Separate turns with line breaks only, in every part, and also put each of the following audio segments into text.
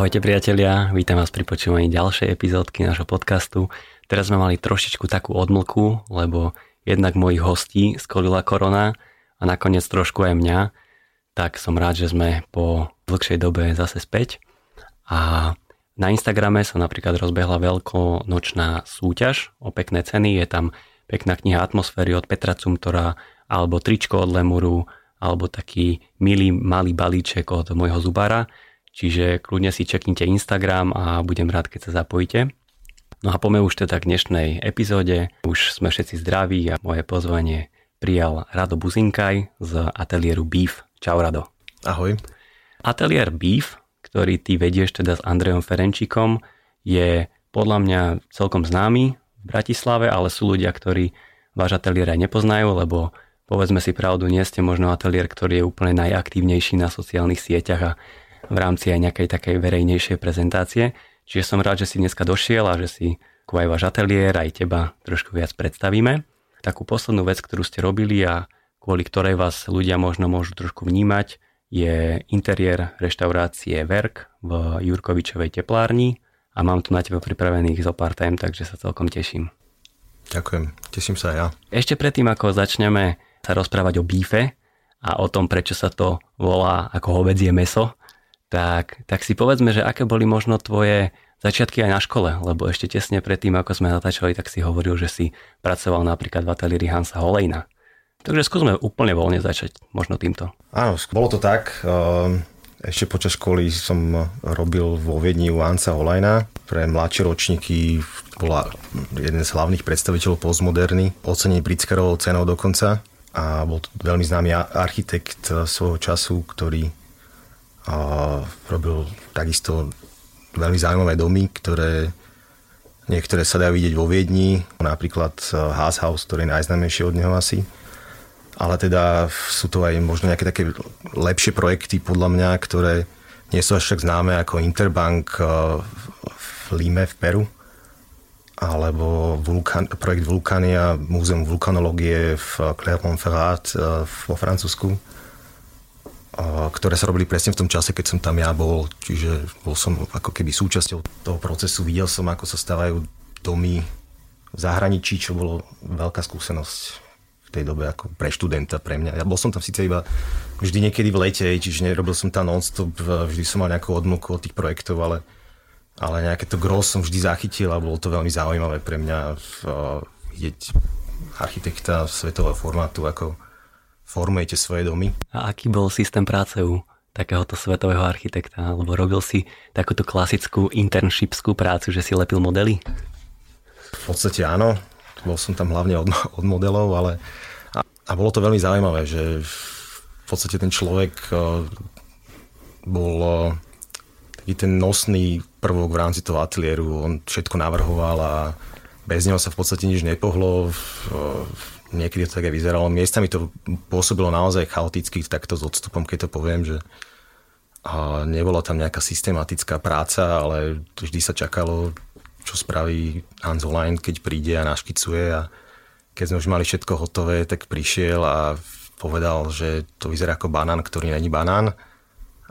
Ahojte priatelia, vítam vás pri počúvaní ďalšej epizódky nášho podcastu. Teraz sme mali trošičku takú odmlku, lebo jednak mojich hostí skolila korona a nakoniec trošku aj mňa, tak som rád, že sme po dlhšej dobe zase späť. A na Instagrame sa napríklad rozbehla veľkonočná súťaž o pekné ceny. Je tam pekná kniha atmosféry od Petra Cumtora, alebo tričko od Lemuru, alebo taký milý malý balíček od môjho zubára Čiže kľudne si čeknite Instagram a budem rád, keď sa zapojíte. No a poďme už teda k dnešnej epizóde. Už sme všetci zdraví a moje pozvanie prijal Rado Buzinkaj z ateliéru Beef. Čau Rado.
Ahoj.
Ateliér Beef, ktorý ty vedieš teda s Andrejom Ferenčikom, je podľa mňa celkom známy v Bratislave, ale sú ľudia, ktorí váš ateliér aj nepoznajú, lebo povedzme si pravdu, nie ste možno ateliér, ktorý je úplne najaktívnejší na sociálnych sieťach a v rámci aj nejakej takej verejnejšej prezentácie. Čiže som rád, že si dneska došiel a že si aj váš ateliér, aj teba trošku viac predstavíme. Takú poslednú vec, ktorú ste robili a kvôli ktorej vás ľudia možno môžu trošku vnímať, je interiér reštaurácie Verk v Jurkovičovej teplárni a mám tu na teba pripravených zo pár tém, takže sa celkom teším.
Ďakujem, teším sa aj ja.
Ešte predtým, ako začneme sa rozprávať o bífe a o tom, prečo sa to volá ako hovedzie meso, tak, tak si povedzme, že aké boli možno tvoje začiatky aj na škole, lebo ešte tesne predtým, ako sme natáčali, tak si hovoril, že si pracoval napríklad v ateliéri Hansa Holejna. Takže skúsme úplne voľne začať, možno týmto.
Áno, bolo to tak. Ehm, ešte počas školy som robil vo Viedni u Hansa Holajna. Pre mladšie ročníky bola jeden z hlavných predstaviteľov postmoderny, ocenený Pritzkerovou cenou dokonca. A bol to veľmi známy architekt svojho času, ktorý a robil takisto veľmi zaujímavé domy, ktoré niektoré sa dajú vidieť vo Viedni, napríklad e, Haas House, ktorý je najznámejšie od neho asi. Ale teda sú to aj možno nejaké také lepšie projekty podľa mňa, ktoré nie sú až tak známe ako Interbank e, v Lime v Peru alebo Vulkan, projekt Vulkania, Múzeum vulkanológie v Clermont-Ferrand e, vo Francúzsku ktoré sa robili presne v tom čase, keď som tam ja bol. Čiže bol som ako keby súčasťou toho procesu. Videl som, ako sa stávajú domy v zahraničí, čo bolo veľká skúsenosť v tej dobe ako pre študenta, pre mňa. Ja bol som tam síce iba vždy niekedy v lete, čiže nerobil som tam non-stop, vždy som mal nejakú odmlku od tých projektov, ale, ale nejaké to gros som vždy zachytil a bolo to veľmi zaujímavé pre mňa vidieť architekta svetového formátu, ako formujete svoje domy.
A aký bol systém práce u takéhoto svetového architekta? Alebo robil si takúto klasickú internshipskú prácu, že si lepil modely?
V podstate áno. Bol som tam hlavne od, od modelov, ale a, a bolo to veľmi zaujímavé, že v podstate ten človek uh, bol uh, taký ten nosný prvok v rámci toho ateliéru. On všetko navrhoval a bez neho sa v podstate nič nepohlo. Niekedy to tak aj vyzeralo. Miestami to pôsobilo naozaj chaoticky, takto s odstupom, keď to poviem, že a nebola tam nejaká systematická práca, ale vždy sa čakalo, čo spraví Hans Hollein, keď príde a naškicuje a keď sme už mali všetko hotové, tak prišiel a povedal, že to vyzerá ako banán, ktorý není banán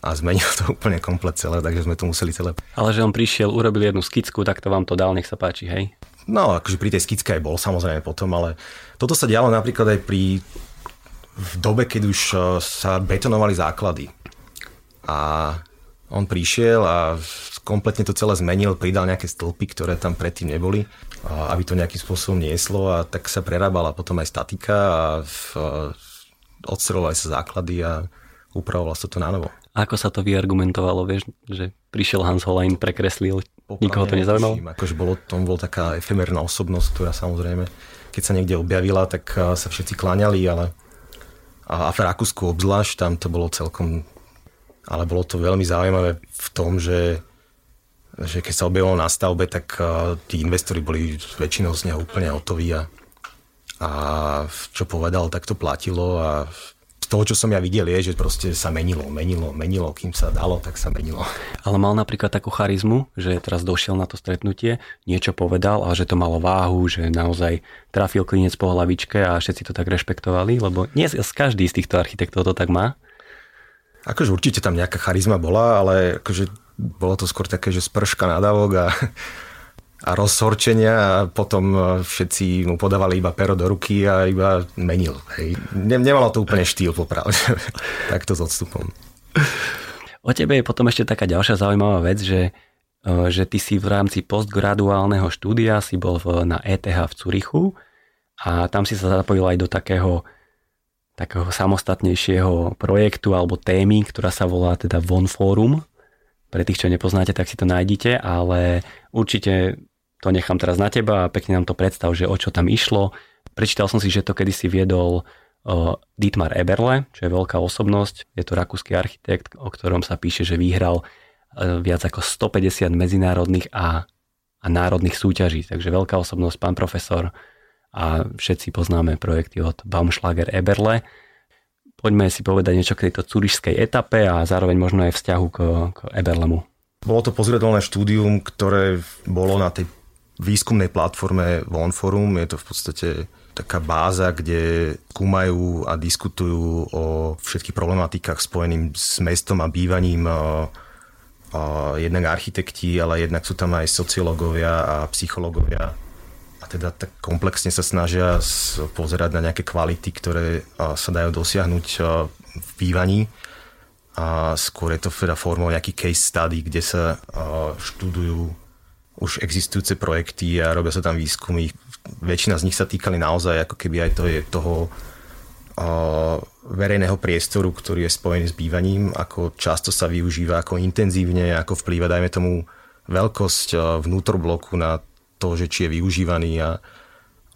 a zmenil to úplne komplet celé, takže sme to museli celé...
Ale že on prišiel, urobil jednu skicku, tak to vám to dal, nech sa páči, hej?
No, akože pri tej skicke aj bol samozrejme potom, ale toto sa dialo napríklad aj pri v dobe, keď už e, sa betonovali základy. A on prišiel a kompletne to celé zmenil, pridal nejaké stĺpy, ktoré tam predtým neboli, aby to nejakým spôsobom nieslo a tak sa prerábala potom aj statika a odstrelovali sa základy a upravovalo sa to na novo.
Ako sa to vyargumentovalo, vieš, že prišiel Hans Hollein, prekreslil Nikoho to nezaujímalo?
Akože bolo, tom bol taká efemerná osobnosť, ktorá samozrejme, keď sa niekde objavila, tak sa všetci kláňali, ale a v Rakúsku obzvlášť, tam to bolo celkom, ale bolo to veľmi zaujímavé v tom, že, že keď sa objavilo na stavbe, tak tí investori boli väčšinou z neho úplne hotoví a, a čo povedal, tak to platilo a toho, čo som ja videl, je, že proste sa menilo, menilo, menilo, kým sa dalo, tak sa menilo.
Ale mal napríklad takú charizmu, že teraz došiel na to stretnutie, niečo povedal a že to malo váhu, že naozaj trafil klinec po hlavičke a všetci to tak rešpektovali, lebo nie každý z týchto architektov to tak má.
Akože určite tam nejaká charizma bola, ale akože bolo to skôr také, že sprška nadávok a, a rozhorčenia a potom všetci mu podávali iba pero do ruky a iba menil. Hej. Nemalo to úplne štýl, popravde. Takto s odstupom.
O tebe je potom ešte taká ďalšia zaujímavá vec, že, že ty si v rámci postgraduálneho štúdia si bol v, na ETH v Curychu a tam si sa zapojil aj do takého takého samostatnejšieho projektu alebo témy, ktorá sa volá teda Von Forum. Pre tých, čo nepoznáte, tak si to nájdete, ale určite to nechám teraz na teba a pekne nám to predstav, že o čo tam išlo. Prečítal som si, že to kedysi viedol Dietmar Eberle, čo je veľká osobnosť. Je to rakúsky architekt, o ktorom sa píše, že vyhral viac ako 150 medzinárodných a, a národných súťaží. Takže veľká osobnosť, pán profesor, a všetci poznáme projekty od Baumschlager Eberle. Poďme si povedať niečo k tejto curišskej etape a zároveň možno aj vzťahu k, k Eberlemu.
Bolo to pozretelné štúdium, ktoré bolo na tej výskumnej platforme One Forum. Je to v podstate taká báza, kde skúmajú a diskutujú o všetkých problematikách spojeným s mestom a bývaním jednak architekti, ale jednak sú tam aj sociológovia a psychológovia teda tak komplexne sa snažia pozerať na nejaké kvality, ktoré sa dajú dosiahnuť v bývaní. A skôr je to teda formou nejaký case study, kde sa študujú už existujúce projekty a robia sa tam výskumy. Väčšina z nich sa týkali naozaj ako keby aj to je toho verejného priestoru, ktorý je spojený s bývaním, ako často sa využíva, ako intenzívne, ako vplýva, dajme tomu, veľkosť vnútorbloku na to, že či je využívaný a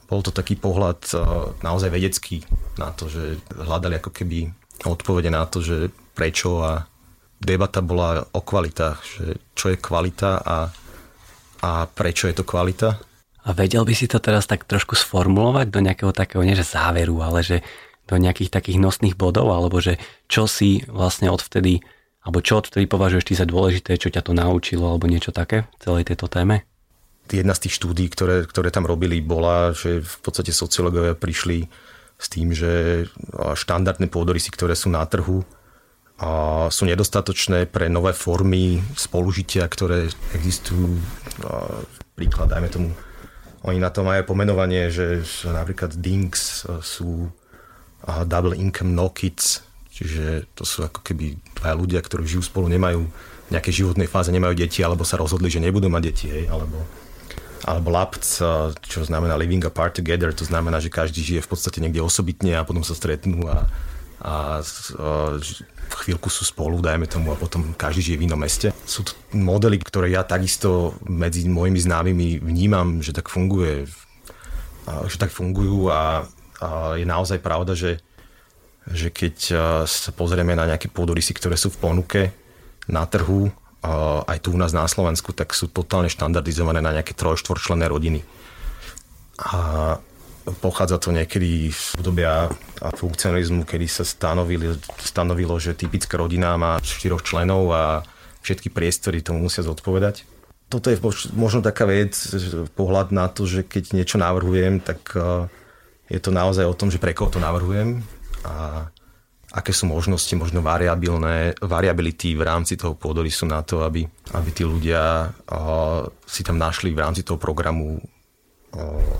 bol to taký pohľad eh, naozaj vedecký na to, že hľadali ako keby odpovede na to, že prečo a debata bola o kvalitách, že čo je kvalita a, a prečo je to kvalita.
A vedel by si to teraz tak trošku sformulovať do nejakého takého, nie že záveru, ale že do nejakých takých nosných bodov, alebo že čo si vlastne odvtedy, alebo čo odvtedy považuješ ty za dôležité, čo ťa to naučilo, alebo niečo také v celej tejto téme?
Jedna z tých štúdí, ktoré, ktoré tam robili, bola, že v podstate sociológovia prišli s tým, že štandardné pôdorysy, ktoré sú na trhu, a sú nedostatočné pre nové formy spolužitia, ktoré existujú. Príklad, dajme tomu, oni na to majú pomenovanie, že napríklad DINKS sú double income no kids, čiže to sú ako keby dvaja ľudia, ktorí žijú spolu, nemajú v nejakej životnej fáze nemajú deti, alebo sa rozhodli, že nebudú mať deti, hej, alebo alebo LAPT, čo znamená Living Apart Together, to znamená, že každý žije v podstate niekde osobitne a potom sa stretnú a, a, a v chvíľku sú spolu, dajme tomu, a potom každý žije v inom meste. Sú to modely, ktoré ja takisto medzi mojimi známymi vnímam, že tak funguje, že tak fungujú a, a je naozaj pravda, že, že keď sa pozrieme na nejaké pôdorysy, ktoré sú v ponuke na trhu, aj tu u nás na Slovensku, tak sú totálne štandardizované na nejaké trojštvorčlenné rodiny. A pochádza to niekedy z obdobia funkcionalizmu, kedy sa stanovili, stanovilo, že typická rodina má štyroch členov a všetky priestory tomu musia zodpovedať. Toto je možno taká vec, pohľad na to, že keď niečo navrhujem, tak je to naozaj o tom, že pre koho to navrhujem a aké sú možnosti, možno variabilné, variability v rámci toho pôdorysu na to, aby, aby tí ľudia uh, si tam našli v rámci toho programu uh,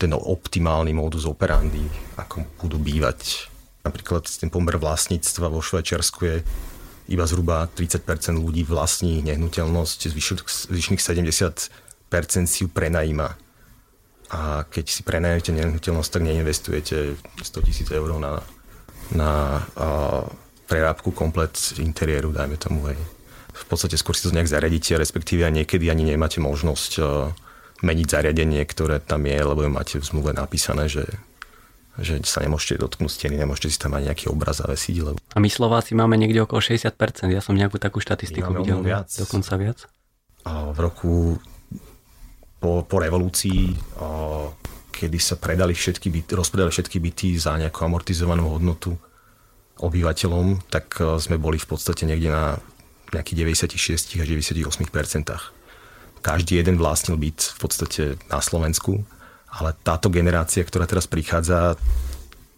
ten optimálny modus operandi, ako budú bývať. Napríklad ten pomer vlastníctva vo Švajčiarsku je iba zhruba 30% ľudí vlastní nehnuteľnosť, zvyšných 70% si ju prenajíma. A keď si prenajete nehnuteľnosť, tak neinvestujete 100 tisíc eur na na prerábku komplet interiéru, dajme tomu. Hej. V podstate skôr si to nejak zariadíte, respektíve aj niekedy ani nemáte možnosť meniť zariadenie, ktoré tam je, lebo máte v zmluve napísané, že že sa nemôžete dotknúť steny, nemôžete si tam mať nejaký obraz zavesiť. Lebo...
A my Slováci máme niekde okolo 60%. Ja som nejakú takú štatistiku videl. Viac. Dokonca viac.
A v roku po, po revolúcii a kedy sa predali všetky byty, rozpredali všetky byty za nejakú amortizovanú hodnotu obyvateľom, tak e, sme boli v podstate niekde na nejakých 96 až 98% Každý jeden vlastnil byt v podstate na Slovensku, ale táto generácia, ktorá teraz prichádza,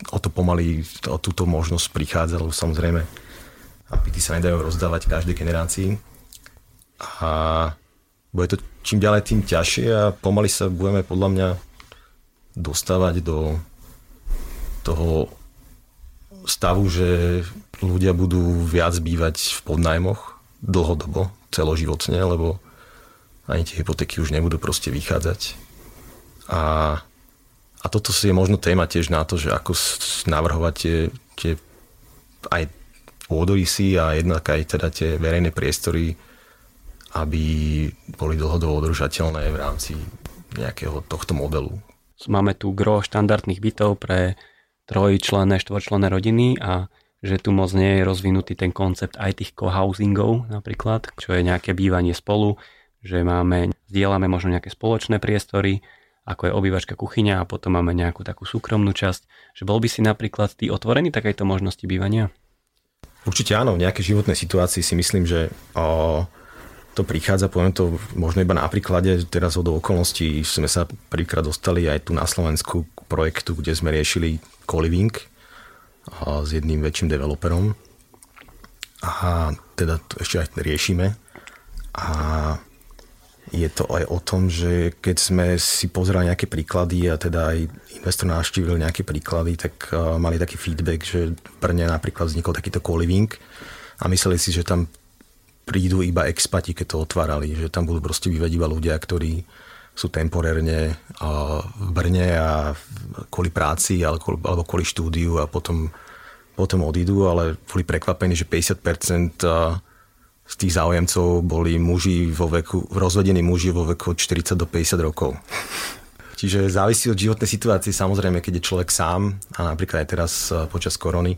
o to pomaly, o túto možnosť prichádza, lebo samozrejme byty sa nedajú rozdávať každej generácii. a bude to čím ďalej tým ťažšie a pomaly sa budeme podľa mňa dostávať do toho stavu, že ľudia budú viac bývať v podnajmoch dlhodobo, celoživotne, lebo ani tie hypotéky už nebudú proste vychádzať. A, a toto si je možno téma tiež na to, že ako navrhovať tie, tie aj pôdorysy a jednak aj teda tie verejné priestory, aby boli dlhodobo udržateľné v rámci nejakého tohto modelu.
Máme tu gro štandardných bytov pre trojčlenné, štvorčlenné rodiny a že tu moc nie je rozvinutý ten koncept aj tých cohousingov napríklad, čo je nejaké bývanie spolu, že máme, zdieľame možno nejaké spoločné priestory, ako je obývačka kuchyňa a potom máme nejakú takú súkromnú časť. Že bol by si napríklad ty otvorený takejto možnosti bývania?
Určite áno, v nejakej životnej situácii si myslím, že o, to prichádza, poviem to možno iba na príklade, teraz od okolností sme sa prvýkrát dostali aj tu na Slovensku k projektu, kde sme riešili co-living s jedným väčším developerom. A teda to ešte aj riešime. A je to aj o tom, že keď sme si pozerali nejaké príklady a teda aj investor navštívil nejaké príklady, tak mali taký feedback, že v Brne napríklad vznikol takýto co-living a mysleli si, že tam prídu iba expati, keď to otvárali, že tam budú proste bývať iba ľudia, ktorí sú temporérne v Brne a kvôli práci alebo kvôli štúdiu a potom, potom odídu, ale boli prekvapení, že 50% z tých záujemcov boli muži vo veku, rozvedení muži vo veku od 40 do 50 rokov. Čiže závisí od životnej situácie, samozrejme, keď je človek sám, a napríklad aj teraz počas korony,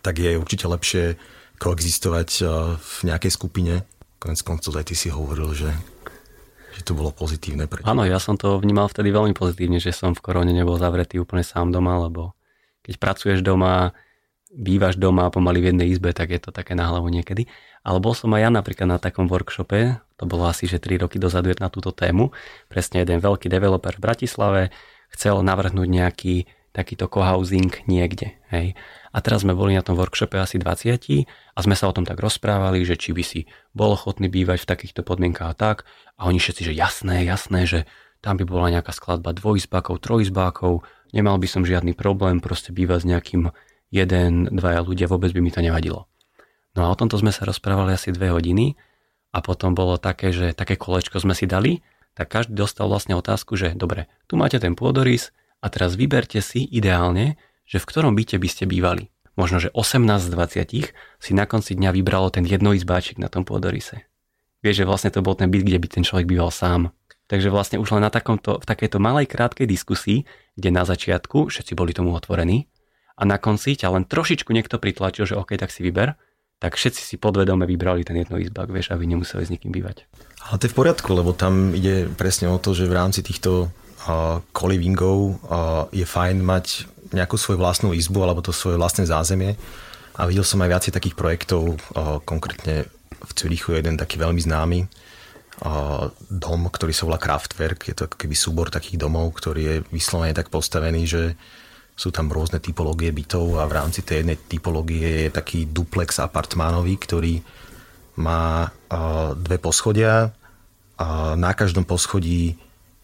tak je určite lepšie koexistovať e, v nejakej skupine. Konec koncov aj ty si hovoril, že, že to bolo pozitívne.
Pre Áno, ja som to vnímal vtedy veľmi pozitívne, že som v korone nebol zavretý úplne sám doma, lebo keď pracuješ doma, bývaš doma pomaly v jednej izbe, tak je to také na hlavu niekedy. Ale bol som aj ja napríklad na takom workshope, to bolo asi že 3 roky dozadu na túto tému. Presne jeden veľký developer v Bratislave chcel navrhnúť nejaký takýto cohousing niekde. Hej. A teraz sme boli na tom workshope asi 20 a sme sa o tom tak rozprávali, že či by si bol ochotný bývať v takýchto podmienkách a tak. A oni všetci, že jasné, jasné, že tam by bola nejaká skladba dvojizbákov, trojizbákov, nemal by som žiadny problém proste bývať s nejakým jeden, dvaja ľudia, vôbec by mi to nevadilo. No a o tomto sme sa rozprávali asi dve hodiny a potom bolo také, že také kolečko sme si dali, tak každý dostal vlastne otázku, že dobre, tu máte ten pôdorys a teraz vyberte si ideálne, že v ktorom byte by ste bývali. Možno, že 18 z 20 si na konci dňa vybralo ten jednoizbáčik na tom pôdorise. Vieš, že vlastne to bol ten byt, kde by ten človek býval sám. Takže vlastne už len na takomto, v takejto malej krátkej diskusii, kde na začiatku všetci boli tomu otvorení a na konci ťa len trošičku niekto pritlačil, že OK, tak si vyber, tak všetci si podvedome vybrali ten jednoizbák, vieš, aby nemuseli s nikým bývať.
Ale to je v poriadku, lebo tam ide presne o to, že v rámci týchto kolivingov je fajn mať nejakú svoju vlastnú izbu alebo to svoje vlastné zázemie. A videl som aj viacej takých projektov, konkrétne v Cürichu je jeden taký veľmi známy dom, ktorý sa volá Kraftwerk. Je to keby súbor takých domov, ktorý je vyslovene tak postavený, že sú tam rôzne typológie bytov a v rámci tej jednej typológie je taký duplex apartmánový, ktorý má dve poschodia a na každom poschodí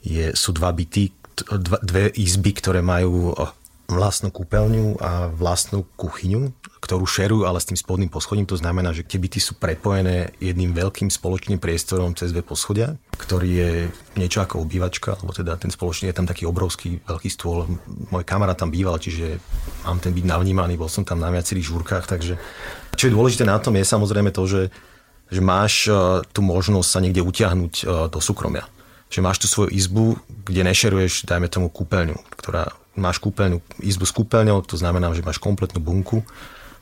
je, sú dva byty, dva, dve izby, ktoré majú vlastnú kúpeľňu a vlastnú kuchyňu, ktorú šerujú ale s tým spodným poschodím. To znamená, že tie byty sú prepojené jedným veľkým spoločným priestorom cez dve poschodia, ktorý je niečo ako obývačka, alebo teda ten spoločný je tam taký obrovský veľký stôl. Môj kamarát tam býval, čiže mám ten byt navnímaný, bol som tam na viacerých žúrkach, takže čo je dôležité na tom je samozrejme to, že, že máš uh, tú možnosť sa niekde utiahnuť uh, do súkromia. Že máš tú svoju izbu, kde nešeruješ, dajme tomu, kúpeľňu, ktorá máš kúpeľňu, izbu s kúpeľňou, to znamená, že máš kompletnú bunku,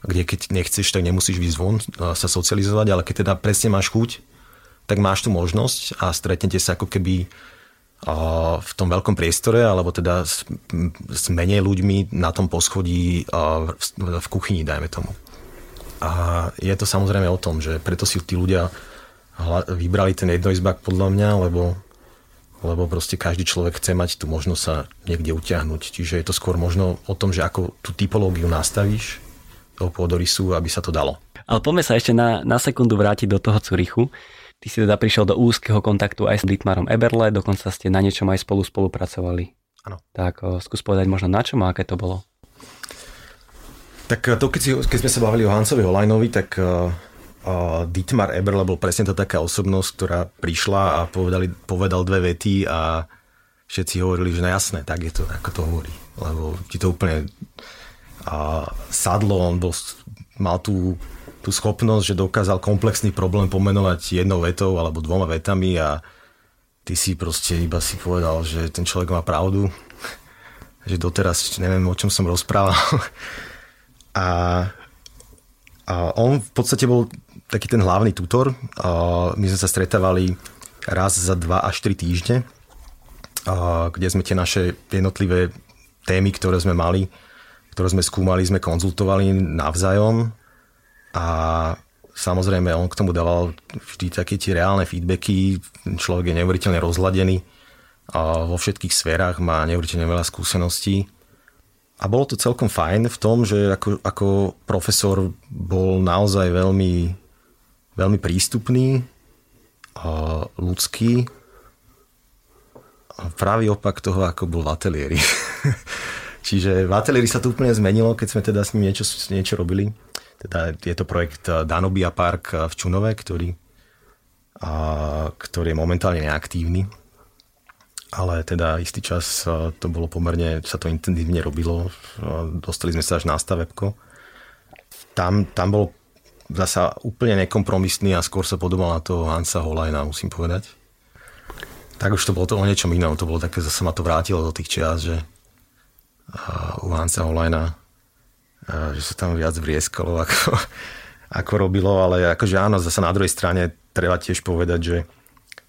kde keď nechceš, tak nemusíš výsť von sa socializovať, ale keď teda presne máš chuť, tak máš tu možnosť a stretnete sa ako keby v tom veľkom priestore, alebo teda s, s menej ľuďmi na tom poschodí v kuchyni, dajme tomu. A je to samozrejme o tom, že preto si tí ľudia vybrali ten jednoizbák podľa mňa, lebo lebo proste každý človek chce mať tú možnosť sa niekde utiahnuť. Čiže je to skôr možno o tom, že ako tú typológiu nastavíš toho pôdorysu, aby sa to dalo.
Ale poďme sa ešte na, na sekundu vrátiť do toho Curichu. Ty si teda prišiel do úzkeho kontaktu aj s Dietmarom Eberle, dokonca ste na niečom aj spolu spolupracovali.
Áno.
Tak o, skús povedať možno na čom a aké to bolo.
Tak to, keď, si, keď sme sa bavili o Hansovi Holajnovi, tak uh, uh, Dietmar Eberle bol presne to taká osobnosť, ktorá prišla a povedali, povedal dve vety a všetci hovorili, že no jasné, tak je to, ako to hovorí. Lebo ti to úplne uh, sadlo, on bol, mal tú tú schopnosť, že dokázal komplexný problém pomenovať jednou vetou alebo dvoma vetami a ty si proste iba si povedal, že ten človek má pravdu, že doteraz neviem, o čom som rozprával. A, a on v podstate bol taký ten hlavný tutor. My sme sa stretávali raz za dva až tri týždne, a kde sme tie naše jednotlivé témy, ktoré sme mali, ktoré sme skúmali, sme konzultovali navzájom a samozrejme on k tomu dával vždy také tie reálne feedbacky, človek je neuveriteľne rozladený a vo všetkých sférach má neuveriteľne veľa skúseností. A bolo to celkom fajn v tom, že ako, ako profesor bol naozaj veľmi, veľmi prístupný, a ľudský, pravý opak toho, ako bol v ateliéri. Čiže v ateliéri sa to úplne zmenilo, keď sme teda s ním niečo, niečo robili. Teda je to projekt eh, Danobia Park eh, v Čunove, ktorý, a, ktorý je momentálne neaktívny. Ale teda istý čas eh, to bolo pomerne, sa to intenzívne robilo. Dostali sme sa až na stavebko. Tam, tam bol zasa úplne nekompromisný a skôr sa podobal na toho Hansa Holajna, musím povedať. Tak už to bolo to o niečom inom. To bolo také, zase ma to vrátilo do tých čias, že u Hansa Holajna že sa tam viac vrieskalo ako, ako robilo, ale akože áno, zase na druhej strane treba tiež povedať, že,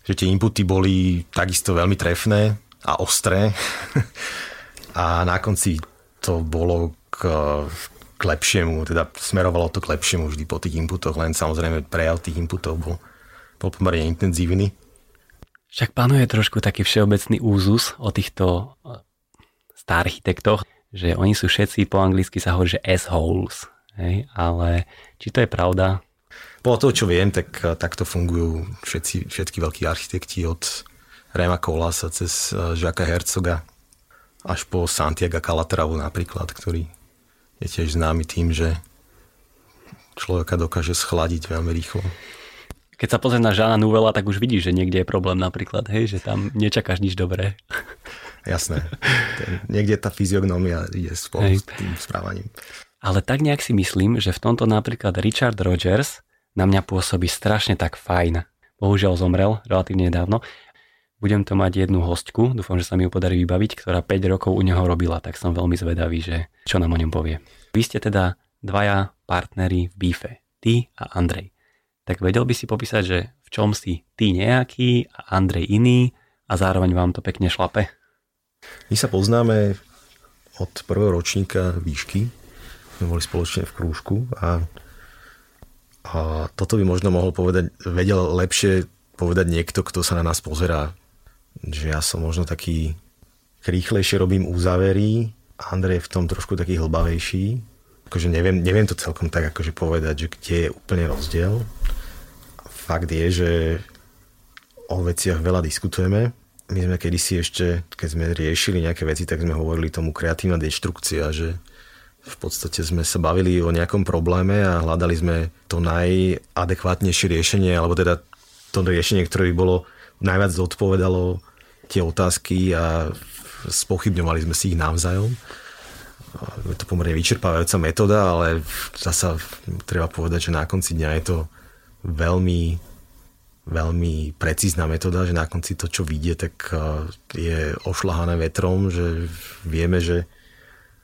že tie inputy boli takisto veľmi trefné a ostré a na konci to bolo k, k lepšiemu, teda smerovalo to k lepšiemu vždy po tých inputoch, len samozrejme prejav tých inputov bol, bol pomerne intenzívny.
Však panuje trošku taký všeobecný úzus o týchto star architektoch, že oni sú všetci, po anglicky sa hovorí, že assholes. Hej? Ale či to je pravda?
Po toho, čo viem, tak takto fungujú všetci, všetky veľkí architekti od Rema Kolasa cez Žaka eh, Herzoga až po Santiago Calatravu napríklad, ktorý je tiež známy tým, že človeka dokáže schladiť veľmi rýchlo.
Keď sa pozrieš na Žána Nuvela, tak už vidíš, že niekde je problém napríklad, hej, že tam nečakáš nič dobré.
Jasné. Niekde tá fyziognomia ide spolu Hej. s tým správaním.
Ale tak nejak si myslím, že v tomto napríklad Richard Rogers na mňa pôsobí strašne tak fajn. Bohužiaľ zomrel relatívne nedávno. Budem to mať jednu hostku, dúfam, že sa mi ju podarí vybaviť, ktorá 5 rokov u neho robila, tak som veľmi zvedavý, že čo nám o ňom povie. Vy ste teda dvaja partneri v Bífe, ty a Andrej. Tak vedel by si popísať, že v čom si ty nejaký a Andrej iný a zároveň vám to pekne šlape?
My sa poznáme od prvého ročníka výšky. My boli spoločne v krúžku a, a toto by možno mohol povedať, vedel lepšie povedať niekto, kto sa na nás pozerá. Že ja som možno taký rýchlejšie robím úzavery, Andrej je v tom trošku taký hlbavejší. Akože neviem, neviem to celkom tak akože povedať, že kde je úplne rozdiel. Fakt je, že o veciach veľa diskutujeme, my sme kedysi ešte, keď sme riešili nejaké veci, tak sme hovorili tomu kreatívna deštrukcia, že v podstate sme sa bavili o nejakom probléme a hľadali sme to najadekvátnejšie riešenie, alebo teda to riešenie, ktoré by bolo najviac zodpovedalo tie otázky a spochybňovali sme si ich navzájom. Je to pomerne vyčerpávajúca metóda, ale zasa treba povedať, že na konci dňa je to veľmi veľmi precízna metóda, že na konci to, čo vidie, tak eh, je ošlahané vetrom, že vieme, že,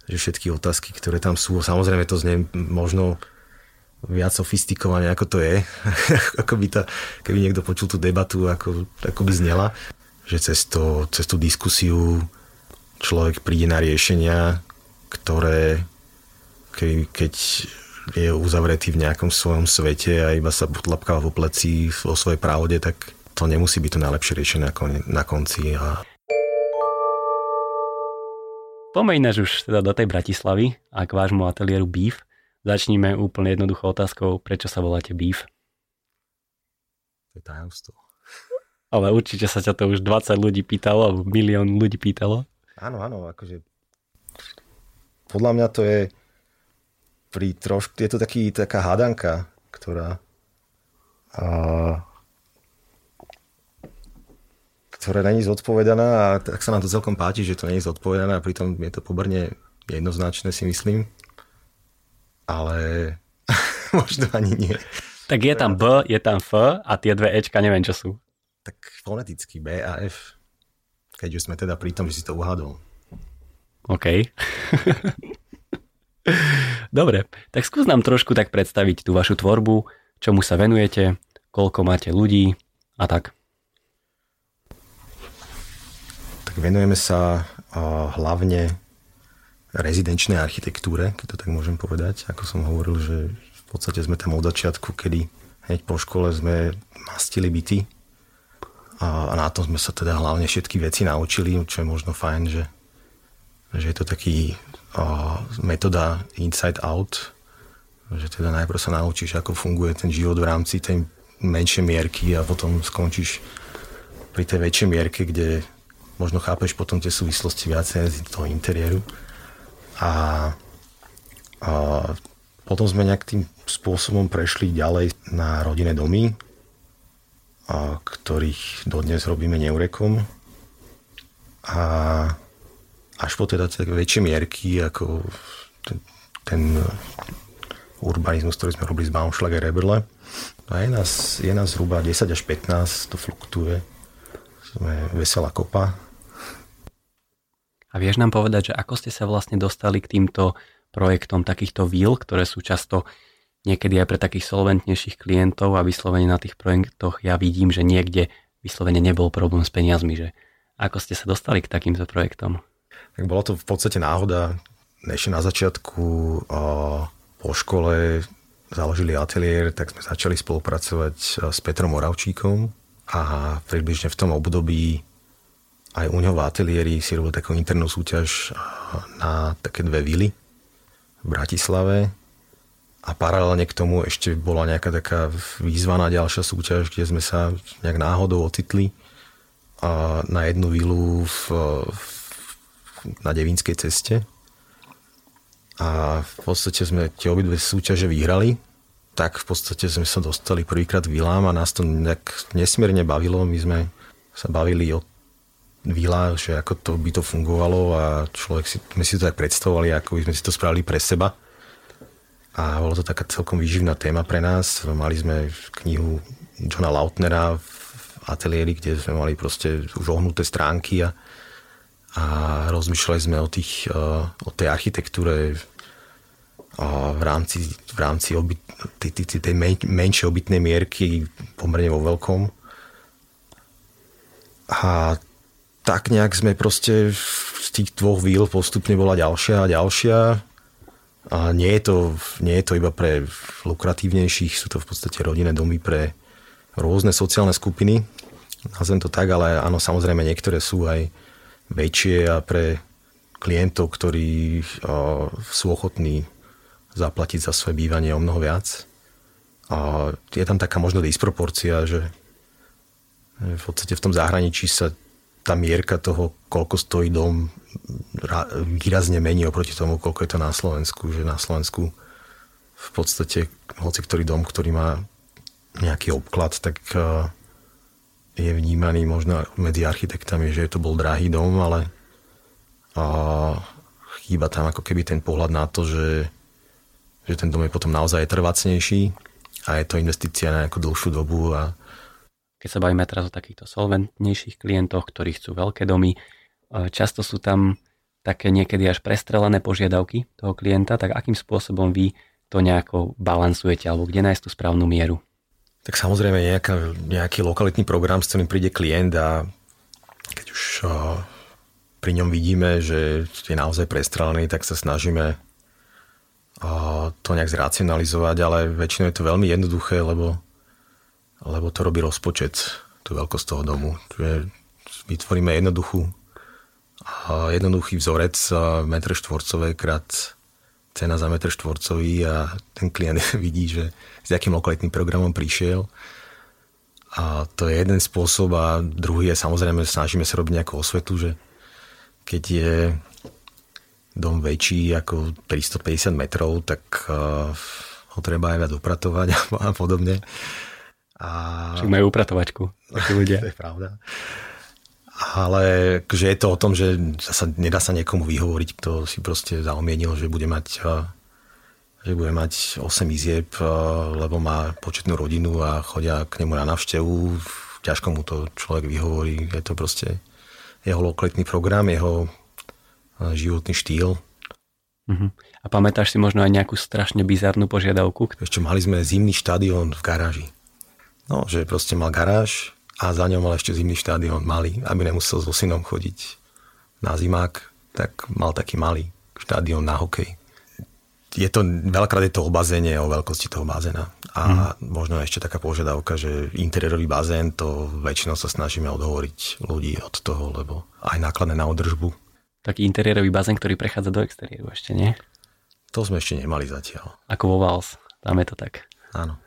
že všetky otázky, ktoré tam sú, samozrejme to znie možno viac sofistikované, ako to je, ako by to, keby niekto počul tú debatu, ako, ako by znela, že cez, to, cez tú diskusiu človek príde na riešenia, ktoré keď, keď je uzavretý v nejakom svojom svete a iba sa potlapkáva vo pleci vo svojej pravde, tak to nemusí byť to najlepšie riešenie na konci. A...
Ináč už teda do tej Bratislavy a k vášmu ateliéru Beef. Začníme úplne jednoduchou otázkou, prečo sa voláte Beef?
To je tajomstvo.
Ale určite sa ťa to už 20 ľudí pýtalo, alebo milión ľudí pýtalo.
Áno, áno, akože podľa mňa to je pri trošku, je to taký, taká hádanka, ktorá a, ktorá není zodpovedaná a tak sa nám to celkom páči, že to je zodpovedané a pritom je to pomerne jednoznačné si myslím. Ale možno ani nie.
Tak je tam B, je tam F a tie dve Ečka neviem, čo sú.
Tak foneticky B a F. Keď už sme teda pri tom, že si to uhádol.
OK. Dobre, tak skús nám trošku tak predstaviť tú vašu tvorbu, čomu sa venujete, koľko máte ľudí a tak.
Tak venujeme sa uh, hlavne rezidenčnej architektúre, keď to tak môžem povedať. Ako som hovoril, že v podstate sme tam od začiatku, kedy hneď po škole sme mastili byty a, a na tom sme sa teda hlavne všetky veci naučili, čo je možno fajn, že že je to taký uh, metóda inside out, že teda najprv sa naučíš, ako funguje ten život v rámci tej menšej mierky a potom skončíš pri tej väčšej mierke, kde možno chápeš potom tie súvislosti viacej z toho interiéru. A, a potom sme nejak tým spôsobom prešli ďalej na rodinné domy, a ktorých dodnes robíme neurekom. A až po teda väčšie mierky, ako ten, ten urbanizmus, ktorý sme robili z Baumschlager Reberle. A je nás, je nás zhruba 10 až 15, to fluktuje. Sme veselá kopa.
A vieš nám povedať, že ako ste sa vlastne dostali k týmto projektom takýchto víl, ktoré sú často niekedy aj pre takých solventnejších klientov a vyslovene na tých projektoch ja vidím, že niekde vyslovene nebol problém s peniazmi, že ako ste sa dostali k takýmto projektom?
Tak bolo to v podstate náhoda. Ešte na začiatku po škole založili ateliér, tak sme začali spolupracovať s Petrom Moravčíkom a približne v tom období aj u ňoho v ateliéri si robil takú internú súťaž na také dve vily v Bratislave a paralelne k tomu ešte bola nejaká taká výzva na ďalšia súťaž, kde sme sa nejak náhodou ocitli na jednu vilu v, v na Devínskej ceste. A v podstate sme tie obidve súťaže vyhrali, tak v podstate sme sa dostali prvýkrát k vilám a nás to nejak nesmierne bavilo. My sme sa bavili o vila, že ako to by to fungovalo a človek si, my si to tak predstavovali, ako by sme si to spravili pre seba. A bolo to taká celkom výživná téma pre nás. Mali sme knihu Johna Lautnera v ateliéri, kde sme mali proste už ohnuté stránky a a rozmýšľali sme o, tých, e, o tej architektúre v rámci, v rámci obyt, tej, tej, tej men, menšej obytnej mierky pomerne vo veľkom. A tak nejak sme proste z tých dvoch víl postupne bola ďalšia a ďalšia. A nie je to, nie je to iba pre lukratívnejších, sú to v podstate rodinné domy pre rôzne sociálne skupiny. Nazvem to tak, ale áno, samozrejme niektoré sú aj väčšie a pre klientov, ktorí sú ochotní zaplatiť za svoje bývanie o mnoho viac. A je tam taká možno disproporcia, že v podstate v tom zahraničí sa tá mierka toho, koľko stojí dom, výrazne mení oproti tomu, koľko je to na Slovensku. Že na Slovensku v podstate hoci ktorý dom, ktorý má nejaký obklad, tak je vnímaný možno medzi architektami, že to bol drahý dom, ale a chýba tam ako keby ten pohľad na to, že, že ten dom je potom naozaj trvacnejší a je to investícia na nejakú dlhšiu dobu. A...
Keď sa bavíme teraz o takýchto solventnejších klientoch, ktorí chcú veľké domy, e, často sú tam také niekedy až prestrelené požiadavky toho klienta, tak akým spôsobom vy to nejako balansujete alebo kde nájsť tú správnu mieru?
Tak samozrejme nejaká, nejaký lokalitný program, s ktorým príde klient a keď už uh, pri ňom vidíme, že je naozaj prestrelený, tak sa snažíme uh, to nejak zracionalizovať, ale väčšinou je to veľmi jednoduché, lebo, lebo to robí rozpočet, tú veľkosť toho domu. Čiže vytvoríme jednoduchú, jednoduchý vzorec metre štvorcové krát cena za metr štvorcový a ten klient vidí, že s akým lokalitným programom prišiel A to je jeden spôsob a druhý je samozrejme, snažíme sa robiť nejakú osvetu, že keď je dom väčší ako 350 metrov, tak ho treba aj viac upratovať a podobne.
A... Však majú upratovačku, takí ľudia.
to je pravda. Ale že je to o tom, že sa, nedá sa niekomu vyhovoriť, kto si proste zaomienil, že bude mať uh, že bude mať 8 izieb, eh, lebo má početnú rodinu a chodia k nemu na návštevu. Ťažko mu to človek vyhovorí. Je to proste jeho lokalitný program, jeho eh, životný štýl.
Uh-huh. A pamätáš si možno aj nejakú strašne bizarnú požiadavku?
Ešte mali sme zimný štadión v garáži. No, že proste mal garáž a za ňom mal ešte zimný štadión malý, aby nemusel so synom chodiť na zimák, tak mal taký malý štadión na hokej je to, veľakrát je to o bazéne, o veľkosti toho bazéna. A mm. možno ešte taká požiadavka, že interiérový bazén, to väčšinou sa snažíme odhovoriť ľudí od toho, lebo aj nákladné na održbu.
Taký interiérový bazén, ktorý prechádza do exteriéru ešte, nie?
To sme ešte nemali zatiaľ.
Ako vo Vals, tam je to tak.
Áno.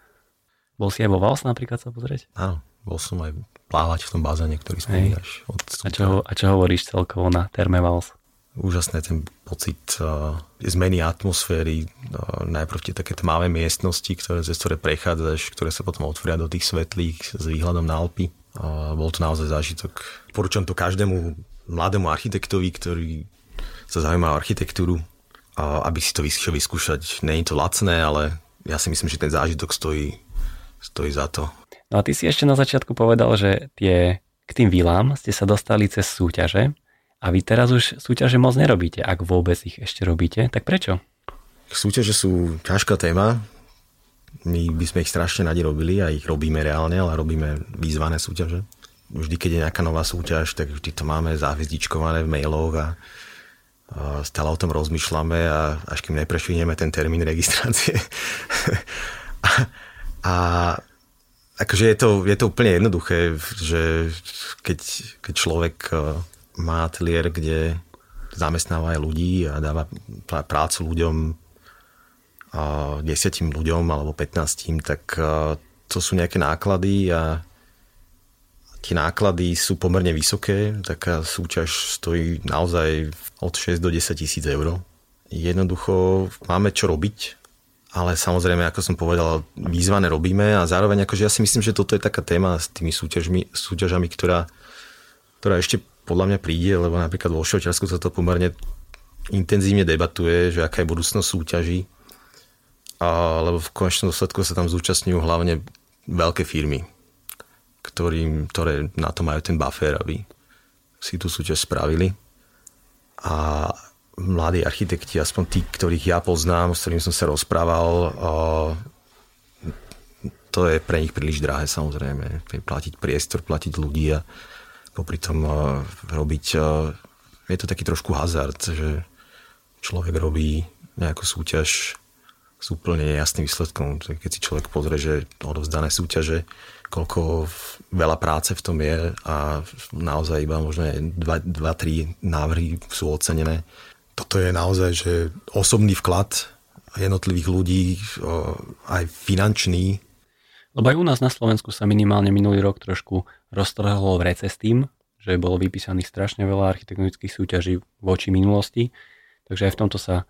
Bol si aj vo Vals napríklad sa pozrieť?
Áno, bol som aj plávať v tom bazéne, ktorý spomínaš.
A čo, a čo hovoríš celkovo na Terme Vals?
úžasné ten pocit uh, zmeny atmosféry, uh, najprv tie také tmavé miestnosti, ktoré, cez ktoré prechádzaš, ktoré sa potom otvoria do tých svetlých s výhľadom na Alpy. Uh, bol to naozaj zážitok. Porúčam to každému mladému architektovi, ktorý sa zaujíma o architektúru, uh, aby si to vyšiel vyskúšať. Není to lacné, ale ja si myslím, že ten zážitok stojí, stojí za to.
No a ty si ešte na začiatku povedal, že tie k tým vilám ste sa dostali cez súťaže. A vy teraz už súťaže moc nerobíte, ak vôbec ich ešte robíte, tak prečo?
Súťaže sú ťažká téma. My by sme ich strašne nadi robili a ich robíme reálne, ale robíme výzvané súťaže. Vždy, keď je nejaká nová súťaž, tak vždy to máme zahvezdičkované v mailoch a, stále o tom rozmýšľame a až kým neprešvinieme ten termín registrácie. a, a akože je to, je to úplne jednoduché, že keď, keď človek má ateliér, kde zamestnáva aj ľudí a dáva prácu ľuďom, desiatim ľuďom alebo 15, tak to sú nejaké náklady a tie náklady sú pomerne vysoké. Taká súťaž stojí naozaj od 6 do 10 tisíc eur. Jednoducho máme čo robiť, ale samozrejme, ako som povedal, výzvané robíme a zároveň akože ja si myslím, že toto je taká téma s tými súťažmi, súťažami, ktorá, ktorá ešte podľa mňa príde, lebo napríklad vo Švajčiarsku sa to pomerne intenzívne debatuje, že aká je budúcnosť súťaží, a, lebo v konečnom dôsledku sa tam zúčastňujú hlavne veľké firmy, ktorým, ktoré na to majú ten buffer, aby si tú súťaž spravili. A mladí architekti, aspoň tí, ktorých ja poznám, s ktorým som sa rozprával, to je pre nich príliš drahé samozrejme. Platiť priestor, platiť ľudí a popri tom robiť, je to taký trošku hazard, že človek robí nejakú súťaž s úplne nejasným výsledkom. Keď si človek pozrie, že odovzdané súťaže, koľko veľa práce v tom je a naozaj iba možno 2-3 návrhy sú ocenené. Toto je naozaj že osobný vklad jednotlivých ľudí, aj finančný,
lebo aj u nás na Slovensku sa minimálne minulý rok trošku roztrhlo v rece s tým, že bolo vypísaných strašne veľa architektonických súťaží voči minulosti, takže aj v tomto sa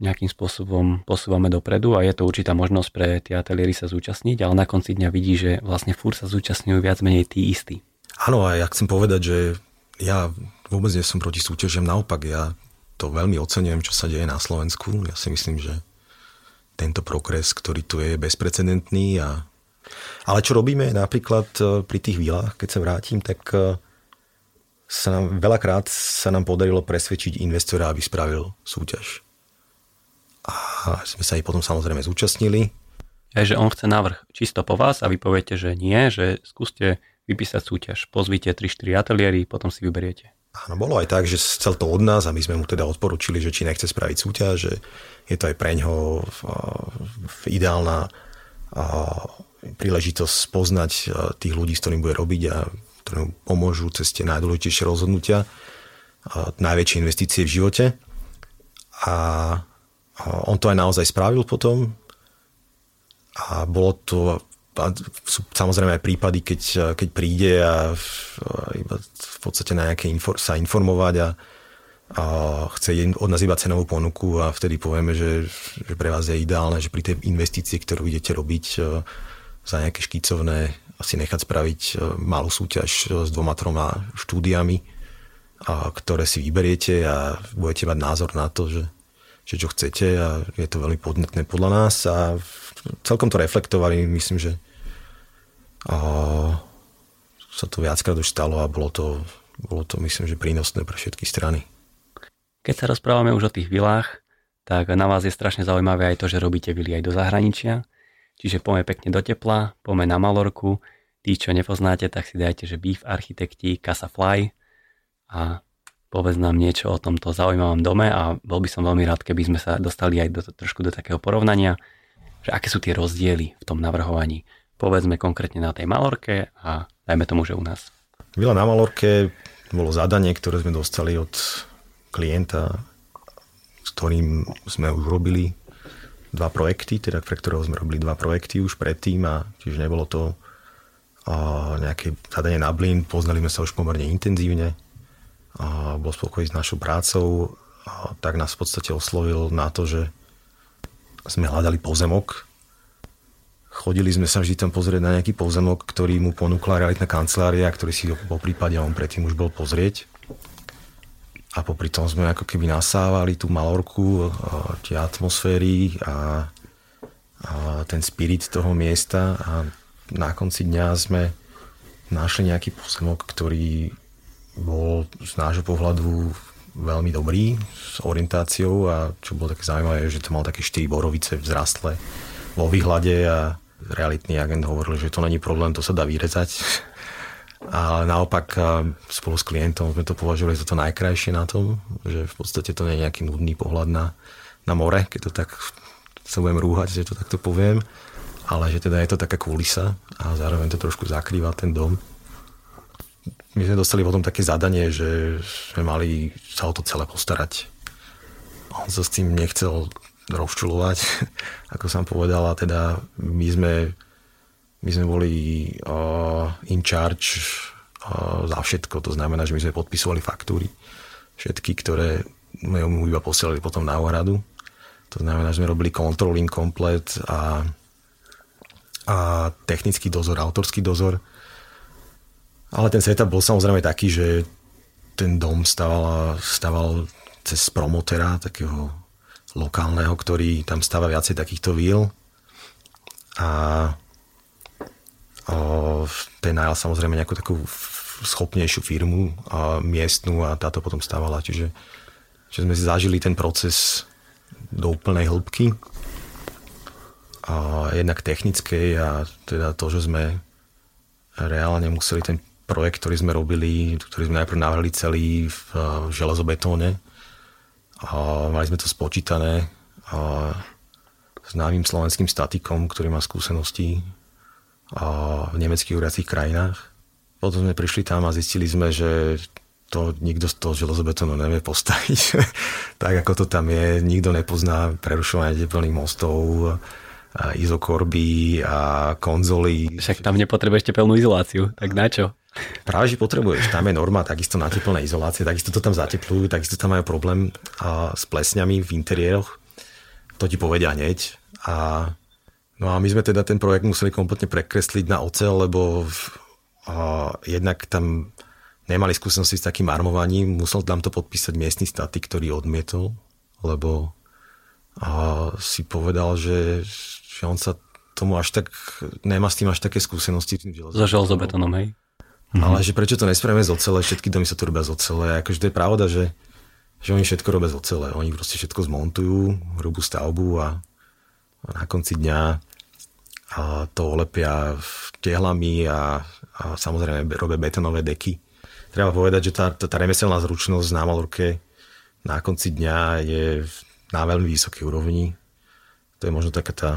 nejakým spôsobom posúvame dopredu a je to určitá možnosť pre tie ateliéry sa zúčastniť, ale na konci dňa vidí, že vlastne fúr sa zúčastňujú viac menej tí istí.
Áno, a ja chcem povedať, že ja vôbec nie som proti súťažiam, naopak ja to veľmi ocenujem, čo sa deje na Slovensku. Ja si myslím, že tento progres, ktorý tu je bezprecedentný. A... Ale čo robíme napríklad e, pri tých výlach, keď sa vrátim, tak e, sa nám, veľakrát sa nám podarilo presvedčiť investora, aby spravil súťaž. A sme sa aj potom samozrejme zúčastnili.
Aj, že on chce návrh čisto po vás a vy poviete, že nie, že skúste vypísať súťaž. Pozvite 3-4 ateliéry, potom si vyberiete.
Áno, bolo aj tak, že chcel to od nás a my sme mu teda odporúčili, že či nechce spraviť súťaž, že je to aj pre ňoho ideálna príležitosť poznať tých ľudí, s ktorým bude robiť a ktorí mu pomôžu cez tie najdôležitejšie rozhodnutia, najväčšie investície v živote. A on to aj naozaj spravil potom a bolo to sú samozrejme aj prípady, keď, keď príde a iba v podstate na nejaké info, sa informovať a, a chce od nás iba cenovú ponuku a vtedy povieme, že, že pre vás je ideálne, že pri tej investícii, ktorú idete robiť e, za nejaké škicovné, asi nechať spraviť e, malú súťaž s dvoma, troma štúdiami, a, ktoré si vyberiete a budete mať názor na to, že, že čo chcete a je to veľmi podnetné podľa nás a celkom to reflektovali, myslím, že a sa to viackrát už stalo a bolo to, bolo to myslím, že prínosné pre všetky strany.
Keď sa rozprávame už o tých vilách, tak na vás je strašne zaujímavé aj to, že robíte vily aj do zahraničia. Čiže poďme pekne do tepla, poďme na Malorku. Tí, čo nepoznáte, tak si dajte, že Beef Architekti Casa Fly a povedz nám niečo o tomto zaujímavom dome a bol by som veľmi rád, keby sme sa dostali aj do, trošku do takého porovnania že aké sú tie rozdiely v tom navrhovaní. Povedzme konkrétne na tej Malorke a dajme tomu, že u nás.
Vila na Malorke bolo zadanie, ktoré sme dostali od klienta, s ktorým sme už robili dva projekty, teda pre ktorého sme robili dva projekty už predtým a čiže nebolo to a nejaké zadanie na blin, poznali sme sa už pomerne intenzívne bol spokojný s našou prácou tak nás v podstate oslovil na to, že sme hľadali pozemok. Chodili sme sa vždy tam pozrieť na nejaký pozemok, ktorý mu ponúkla realitná kancelária, ktorý si po prípade on predtým už bol pozrieť. A popri tom sme ako keby nasávali tú malorku, tie atmosféry a, a ten spirit toho miesta a na konci dňa sme našli nejaký pozemok, ktorý bol z nášho pohľadu veľmi dobrý s orientáciou a čo bolo také zaujímavé, že to mal také 4 borovice vzrastle vo výhľade a realitný agent hovoril, že to není problém, to sa dá vyrezať. A naopak spolu s klientom sme to považovali za to najkrajšie na tom, že v podstate to nie je nejaký nudný pohľad na, na more, keď to tak sa budem rúhať, že to takto poviem, ale že teda je to taká kulisa a zároveň to trošku zakrýva ten dom my sme dostali potom také zadanie, že sme mali sa o to celé postarať. On sa s tým nechcel rozčulovať, ako som povedal, a teda my sme, my sme boli uh, in charge uh, za všetko. To znamená, že my sme podpisovali faktúry, všetky, ktoré sme mu iba posielali potom na úhradu. To znamená, že sme robili controlling komplet a, a technický dozor, autorský dozor ale ten setup bol samozrejme taký, že ten dom staval, staval cez promotera, takého lokálneho, ktorý tam stáva viacej takýchto víl. A ten najal samozrejme nejakú takú schopnejšiu firmu a miestnu a táto potom stávala. Čiže že sme si zažili ten proces do úplnej hĺbky. A jednak technickej a teda to, že sme reálne museli ten projekt, ktorý sme robili, ktorý sme najprv navrhli celý v, v železobetóne. A mali sme to spočítané a známym slovenským statikom, ktorý má skúsenosti a v nemeckých uriacich krajinách. Potom sme prišli tam a zistili sme, že to nikto z toho železobetónu nevie postaviť. tak ako to tam je, nikto nepozná prerušovanie teplných mostov, izokorby a konzoly.
Však tam nepotrebujete plnú izoláciu, tak na čo?
Práve, že potrebuješ. Tam je norma takisto na teplné izolácie, takisto to tam zateplujú, takisto tam majú problém a, s plesňami v interiéroch. To ti povedia hneď. A, no a my sme teda ten projekt museli kompletne prekresliť na ocel, lebo a, jednak tam nemali skúsenosti s takým armovaním. Musel nám to podpísať miestny statik, ktorý odmietol, lebo a, si povedal, že, že on sa tomu až tak, nemá s tým až také skúsenosti.
So železobetónom, hej?
Mm-hmm. Ale že prečo to nespravíme z ocele, všetky domy sa tu robia z ocele. Akože to je pravda, že, že oni všetko robia z ocele. Oni proste všetko zmontujú, robú stavbu a, a na konci dňa a to olepia tehlami a, a samozrejme robia betonové deky. Treba povedať, že tá, tá, tá remeselná zručnosť na Malorke na konci dňa je na veľmi vysokej úrovni. To je možno taká tá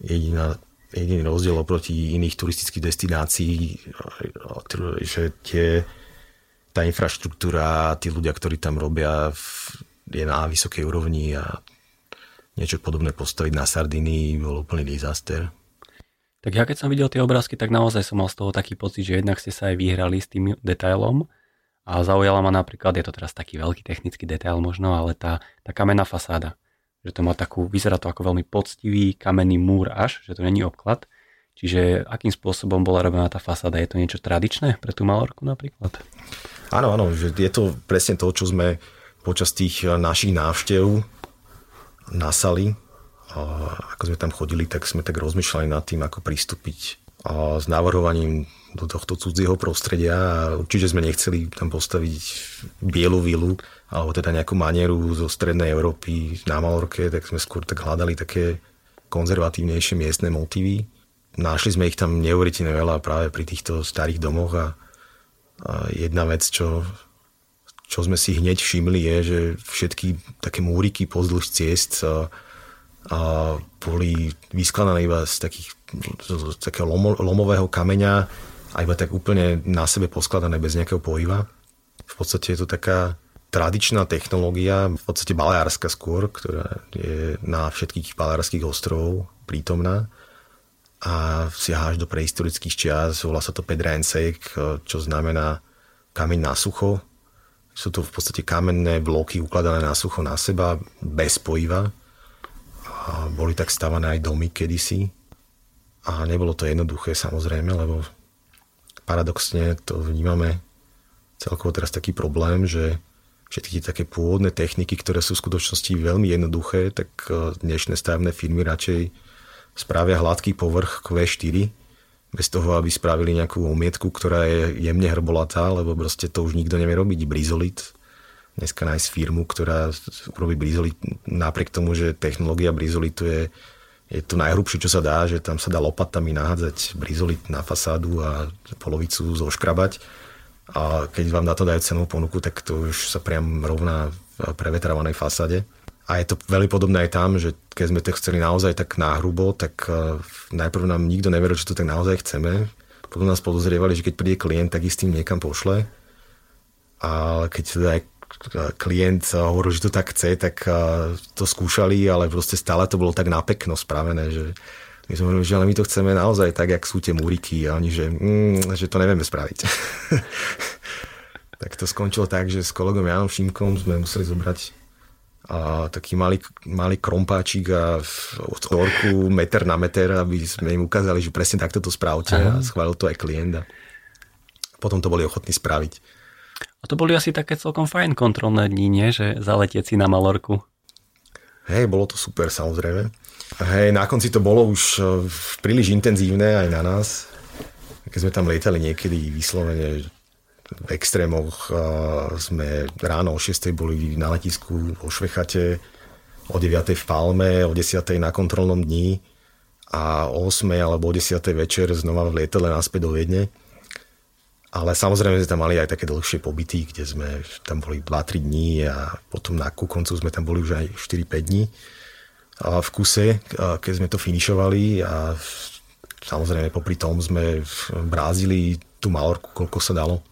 jediná jediný rozdiel oproti iných turistických destinácií, že tie, tá infraštruktúra, tí ľudia, ktorí tam robia, je na vysokej úrovni a niečo podobné postaviť na Sardinii bol úplný disaster.
Tak ja keď som videl tie obrázky, tak naozaj som mal z toho taký pocit, že jednak ste sa aj vyhrali s tým detailom a zaujala ma napríklad, je to teraz taký veľký technický detail možno, ale tá, tá kamenná fasáda. Že to má takú, vyzerá to ako veľmi poctivý kamenný múr až, že to není obklad. Čiže akým spôsobom bola robená tá fasáda? Je to niečo tradičné pre tú malorku napríklad?
Áno, áno, že je to presne to, čo sme počas tých našich návštev nasali ako sme tam chodili, tak sme tak rozmýšľali nad tým, ako pristúpiť s navrhovaním do tohto cudzieho prostredia a určite sme nechceli tam postaviť bielu vilu alebo teda nejakú manieru zo strednej Európy na Malorke, tak sme skôr tak hľadali také konzervatívnejšie miestne motívy. Našli sme ich tam neuveriteľne veľa práve pri týchto starých domoch a, a jedna vec, čo, čo sme si hneď všimli je, že všetky také múriky pozdĺž ciest a boli vyskladané iba z, takých, z takého lomo, lomového kameňa a iba tak úplne na sebe poskladané bez nejakého pohyba. V podstate je to taká tradičná technológia, v podstate baleárska skôr, ktorá je na všetkých baleárskych ostrovov prítomná a siaha až do prehistorických čias, volá sa to Pedrensek, čo znamená kameň na sucho. Sú to v podstate kamenné bloky ukladané na sucho na seba, bez pojiva a boli tak stavané aj domy kedysi. A nebolo to jednoduché samozrejme, lebo paradoxne to vnímame celkovo teraz taký problém, že všetky také pôvodné techniky, ktoré sú v skutočnosti veľmi jednoduché, tak e, dnešné stavebné firmy radšej spravia hladký povrch Q4 bez toho, aby spravili nejakú umietku, ktorá je jemne hrbolatá, lebo proste to už nikto nevie robiť. Brizolit dneska nájsť firmu, ktorá urobí brizolit, napriek tomu, že technológia brizolitu je, je to najhrubšie, čo sa dá, že tam sa dá lopatami nahádzať brizolit na fasádu a polovicu zoškrabať. A keď vám na to dajú cenovú ponuku, tak to už sa priam rovná prevetravanej fasáde. A je to veľmi podobné aj tam, že keď sme to chceli naozaj tak náhrubo, tak e, najprv nám nikto neveril, že to tak naozaj chceme. Potom nás podozrievali, že keď príde klient, tak istým niekam pošle. Ale keď teda aj klient hovoril, že to tak chce, tak to skúšali, ale proste stále to bolo tak napekno spravené, že my sme hovorili, že ale my to chceme naozaj tak, jak sú tie múriky a oni, že, mm, že to nevieme spraviť. tak to skončilo tak, že s kolegom Janom Šimkom sme museli zobrať a taký malý, malý krompáčik a storku meter na meter, aby sme im ukázali, že presne takto to spravte Aha. a schválil to aj klient a potom to boli ochotní spraviť.
A to boli asi také celkom fajn kontrolné dní, nie? Že zaletieť si na Malorku.
Hej, bolo to super samozrejme. Hej, na konci to bolo už e, príliš intenzívne aj na nás. Keď sme tam lietali niekedy vyslovene v extrémoch, sme ráno o 6. boli na letisku vo Švechate, o 9. v Palme, o 10. na kontrolnom dni a o 8. alebo o 10. večer znova v lietele naspäť do Viedne. Ale samozrejme sme tam mali aj také dlhšie pobyty, kde sme tam boli 2-3 dní a potom na ku koncu sme tam boli už aj 4-5 dní a v kuse, keď sme to finišovali a samozrejme popri tom sme brázili tú malorku, koľko sa dalo.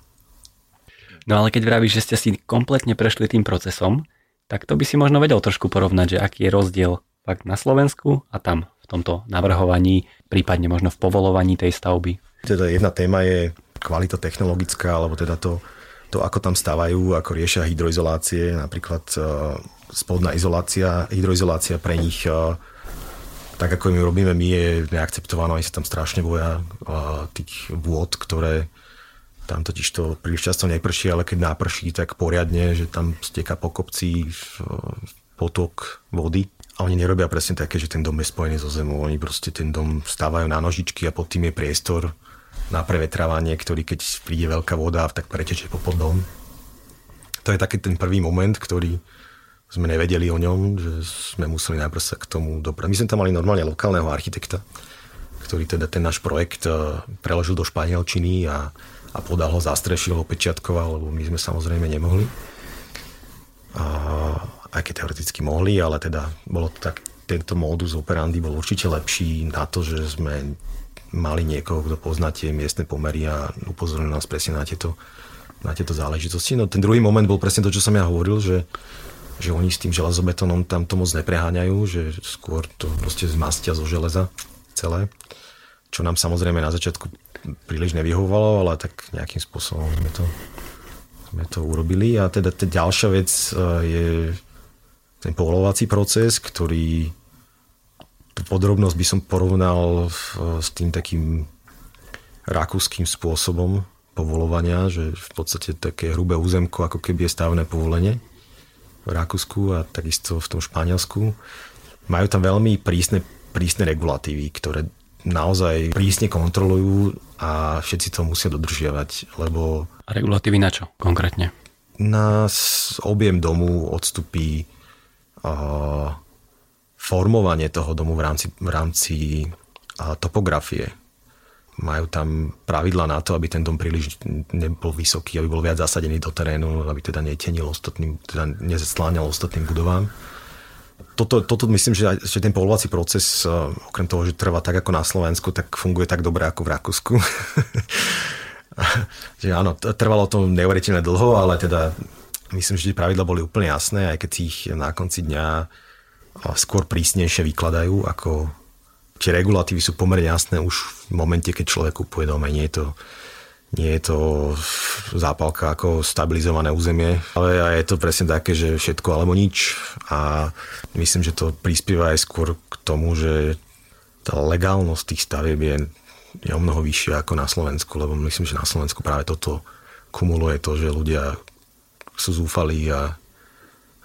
No ale keď vravíš, že ste si kompletne prešli tým procesom, tak to by si možno vedel trošku porovnať, že aký je rozdiel fakt na Slovensku a tam v tomto navrhovaní, prípadne možno v povolovaní tej stavby.
Teda jedna téma je kvalita technologická, alebo teda to, to ako tam stávajú, ako riešia hydroizolácie, napríklad uh, spodná izolácia, hydroizolácia pre nich uh, tak ako my robíme my, je neakceptované, oni sa tam strašne boja uh, tých vôd, ktoré tam totiž to príliš často neprší, ale keď náprší, tak poriadne, že tam steká po kopci potok vody. A oni nerobia presne také, že ten dom je spojený so zemou. Oni proste ten dom stávajú na nožičky a pod tým je priestor na prevetrávanie, ktorý keď príde veľká voda, tak preteče po podom. To je taký ten prvý moment, ktorý sme nevedeli o ňom, že sme museli najprv sa k tomu doprať. My sme tam mali normálne lokálneho architekta, ktorý teda ten náš projekt eh, preložil do španielčiny a, a podal ho, zastrešil ho, pečiatkoval, lebo my sme samozrejme nemohli. A, aj keď teoreticky mohli, ale teda bolo to tak, tento modus operandi bol určite lepší na to, že sme mali niekoho, kto pozná tie miestne pomery a upozornil nás presne na tieto, na tieto záležitosti. No ten druhý moment bol presne to, čo som ja hovoril, že, že oni s tým železobetónom tam to moc nepreháňajú, že skôr to proste zmastia zo železa celé. čo nám samozrejme na začiatku príliš nevyhovovalo, ale tak nejakým spôsobom sme to, sme to urobili. A teda tá ďalšia vec e, je ten povolovací proces, ktorý podrobnosť by som porovnal s tým takým rakúskym spôsobom povolovania, že v podstate také hrubé územko, ako keby je stavné povolenie v Rakúsku a takisto v tom Španielsku. Majú tam veľmi prísne, prísne regulatívy, ktoré naozaj prísne kontrolujú a všetci to musia dodržiavať, lebo...
A regulatívy na čo konkrétne?
Na objem domu odstupí uh, formovanie toho domu v rámci, v rámci topografie. Majú tam pravidla na to, aby ten dom príliš nebol vysoký, aby bol viac zasadený do terénu, aby teda netenil ostatným, teda nezesláňal ostatným budovám toto, toto myslím, že, že ten povolovací proces, eh, okrem toho, že trvá tak ako na Slovensku, tak funguje tak dobre ako v Rakúsku. že áno, trvalo to neuveriteľne dlho, ale teda myslím, že tie pravidla boli úplne jasné, aj keď ich na konci dňa skôr prísnejšie vykladajú, ako tie regulatívy sú pomerne jasné už v momente, keď človek kupuje dom, nie je to nie je to zápalka ako stabilizované územie, ale je to presne také, že všetko alebo nič. A myslím, že to prispieva aj skôr k tomu, že tá legálnosť tých stavieb je, je o mnoho vyššia ako na Slovensku, lebo myslím, že na Slovensku práve toto kumuluje to, že ľudia sú zúfalí a,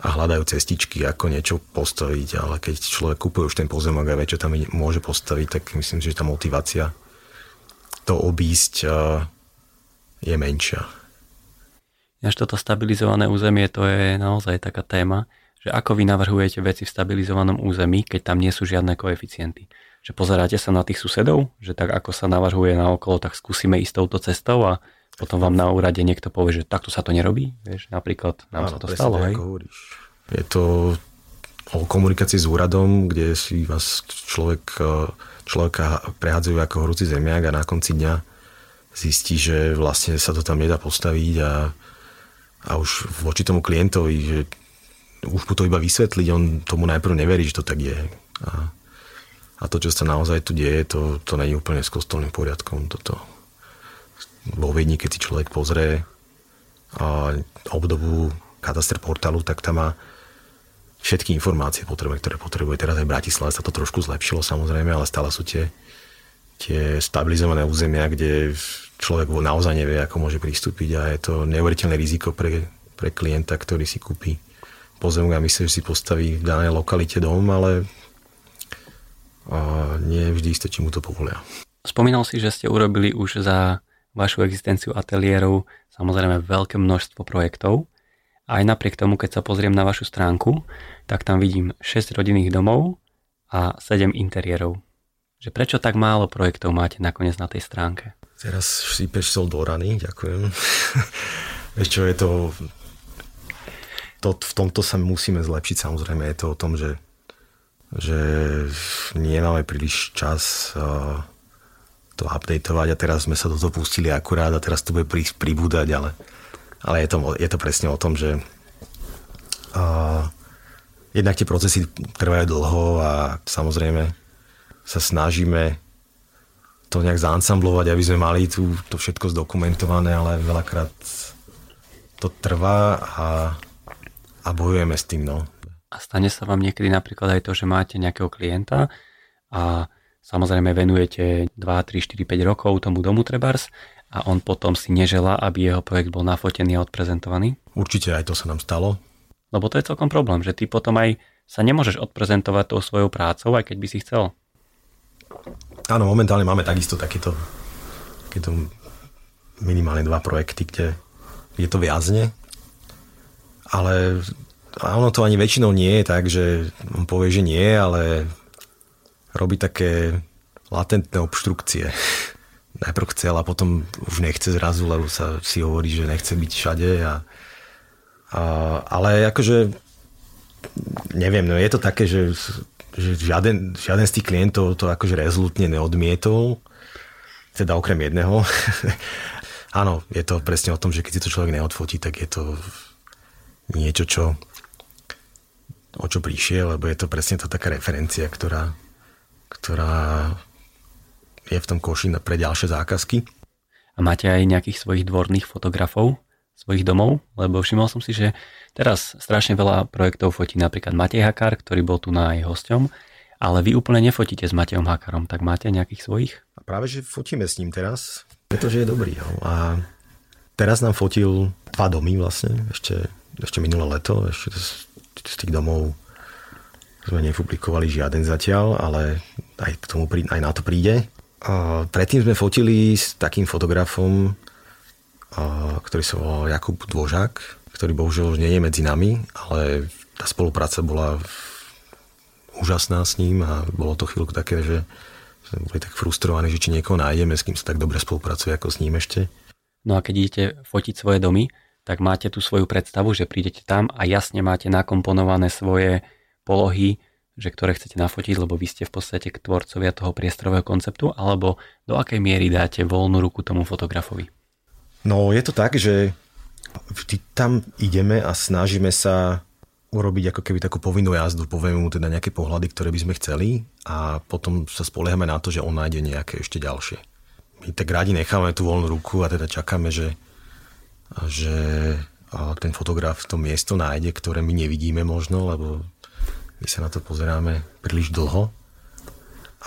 a hľadajú cestičky, ako niečo postaviť, ale keď človek kúpuje už ten pozemok a vie, čo tam môže postaviť, tak myslím, že tá motivácia to obísť je menšia.
Až toto stabilizované územie, to je naozaj taká téma, že ako vy navrhujete veci v stabilizovanom území, keď tam nie sú žiadne koeficienty. Že pozeráte sa na tých susedov, že tak ako sa navrhuje na okolo, tak skúsime ísť touto cestou a potom vám na úrade niekto povie, že takto sa to nerobí. Vieš, napríklad nám Áno, sa to stalo. Hej?
Je to o komunikácii s úradom, kde si vás človek, človeka prehádzajú ako horúci zemiak a na konci dňa zistí, že vlastne sa to tam nedá postaviť a, a už voči tomu klientovi, že už mu to iba vysvetliť, on tomu najprv neverí, že to tak je. A, a to, čo sa naozaj tu deje, to, to není úplne s kostolným poriadkom. Toto. Vo Viedni, keď si človek pozrie obdobu katastr portálu, tak tam má všetky informácie potrebné, ktoré potrebuje. Teraz aj v sa to trošku zlepšilo samozrejme, ale stále sú tie, tie stabilizované územia, kde človek naozaj nevie, ako môže pristúpiť a je to neuveriteľné riziko pre, pre klienta, ktorý si kúpi pozemok a myslí, že si postaví v danej lokalite dom, ale a nie vždy isté, či mu to povolia.
Spomínal si, že ste urobili už za vašu existenciu ateliérov samozrejme veľké množstvo projektov. Aj napriek tomu, keď sa pozriem na vašu stránku, tak tam vidím 6 rodinných domov a 7 interiérov. Že prečo tak málo projektov máte nakoniec na tej stránke?
Teraz šípeš sol do rany, ďakujem. Vieš čo, je to, to... V tomto sa musíme zlepšiť, samozrejme. Je to o tom, že, že nemáme príliš čas uh, to updateovať a teraz sme sa do toho pustili akurát a teraz to bude prísť pribúdať, ale, ale je, to, je to presne o tom, že uh, jednak tie procesy trvajú dlho a samozrejme sa snažíme to nejak zaansamblovať, aby sme mali tu to všetko zdokumentované, ale veľakrát to trvá a, a bojujeme s tým. No.
A stane sa vám niekedy napríklad aj to, že máte nejakého klienta a samozrejme venujete 2, 3, 4, 5 rokov tomu domu Trebars a on potom si nežela, aby jeho projekt bol nafotený a odprezentovaný?
Určite aj to sa nám stalo.
Lebo to je celkom problém, že ty potom aj sa nemôžeš odprezentovať tou svojou prácou, aj keď by si chcel.
Áno, momentálne máme takisto takéto, takéto minimálne dva projekty, kde je to viazne, ale a ono to ani väčšinou nie je tak, že on povie, že nie, ale robí také latentné obštrukcie. Najprv chcel a potom už nechce zrazu, lebo sa si hovorí, že nechce byť všade. A, a, ale akože neviem, no je to také, že že žiaden, žiaden z tých klientov to akože rezolutne neodmietol, teda okrem jedného. Áno, je to presne o tom, že keď si to človek neodfotí, tak je to niečo, čo o čo prišiel, lebo je to presne to taká referencia, ktorá, ktorá je v tom koši pre ďalšie zákazky.
A máte aj nejakých svojich dvorných fotografov, svojich domov? Lebo všimol som si, že teraz strašne veľa projektov fotí napríklad Matej Hakár, ktorý bol tu na aj hosťom, ale vy úplne nefotíte s Matejom Hakarom, tak máte nejakých svojich?
A práve, že fotíme s ním teraz, pretože je dobrý. No. A teraz nám fotil dva domy vlastne, ešte, ešte minulé leto, ešte z, z tých domov sme nepublikovali žiaden zatiaľ, ale aj, k tomu, aj na to príde. A predtým sme fotili s takým fotografom, ktorý sa volal Jakub Dvožák, ktorý bohužiaľ už nie je medzi nami, ale tá spolupráca bola úžasná s ním a bolo to chvíľku také, že sme boli tak frustrovaní, že či niekoho nájdeme, s kým sa tak dobre spolupracuje ako s ním ešte.
No a keď idete fotiť svoje domy, tak máte tú svoju predstavu, že prídete tam a jasne máte nakomponované svoje polohy, že ktoré chcete nafotiť, lebo vy ste v podstate tvorcovia toho priestorového konceptu, alebo do akej miery dáte voľnú ruku tomu fotografovi?
No je to tak, že vždy tam ideme a snažíme sa urobiť ako keby takú povinnú jazdu, povieme mu teda nejaké pohľady, ktoré by sme chceli a potom sa spoliehame na to, že on nájde nejaké ešte ďalšie. My tak radi necháme tú voľnú ruku a teda čakáme, že, že ten fotograf to miesto nájde, ktoré my nevidíme možno, lebo my sa na to pozeráme príliš dlho.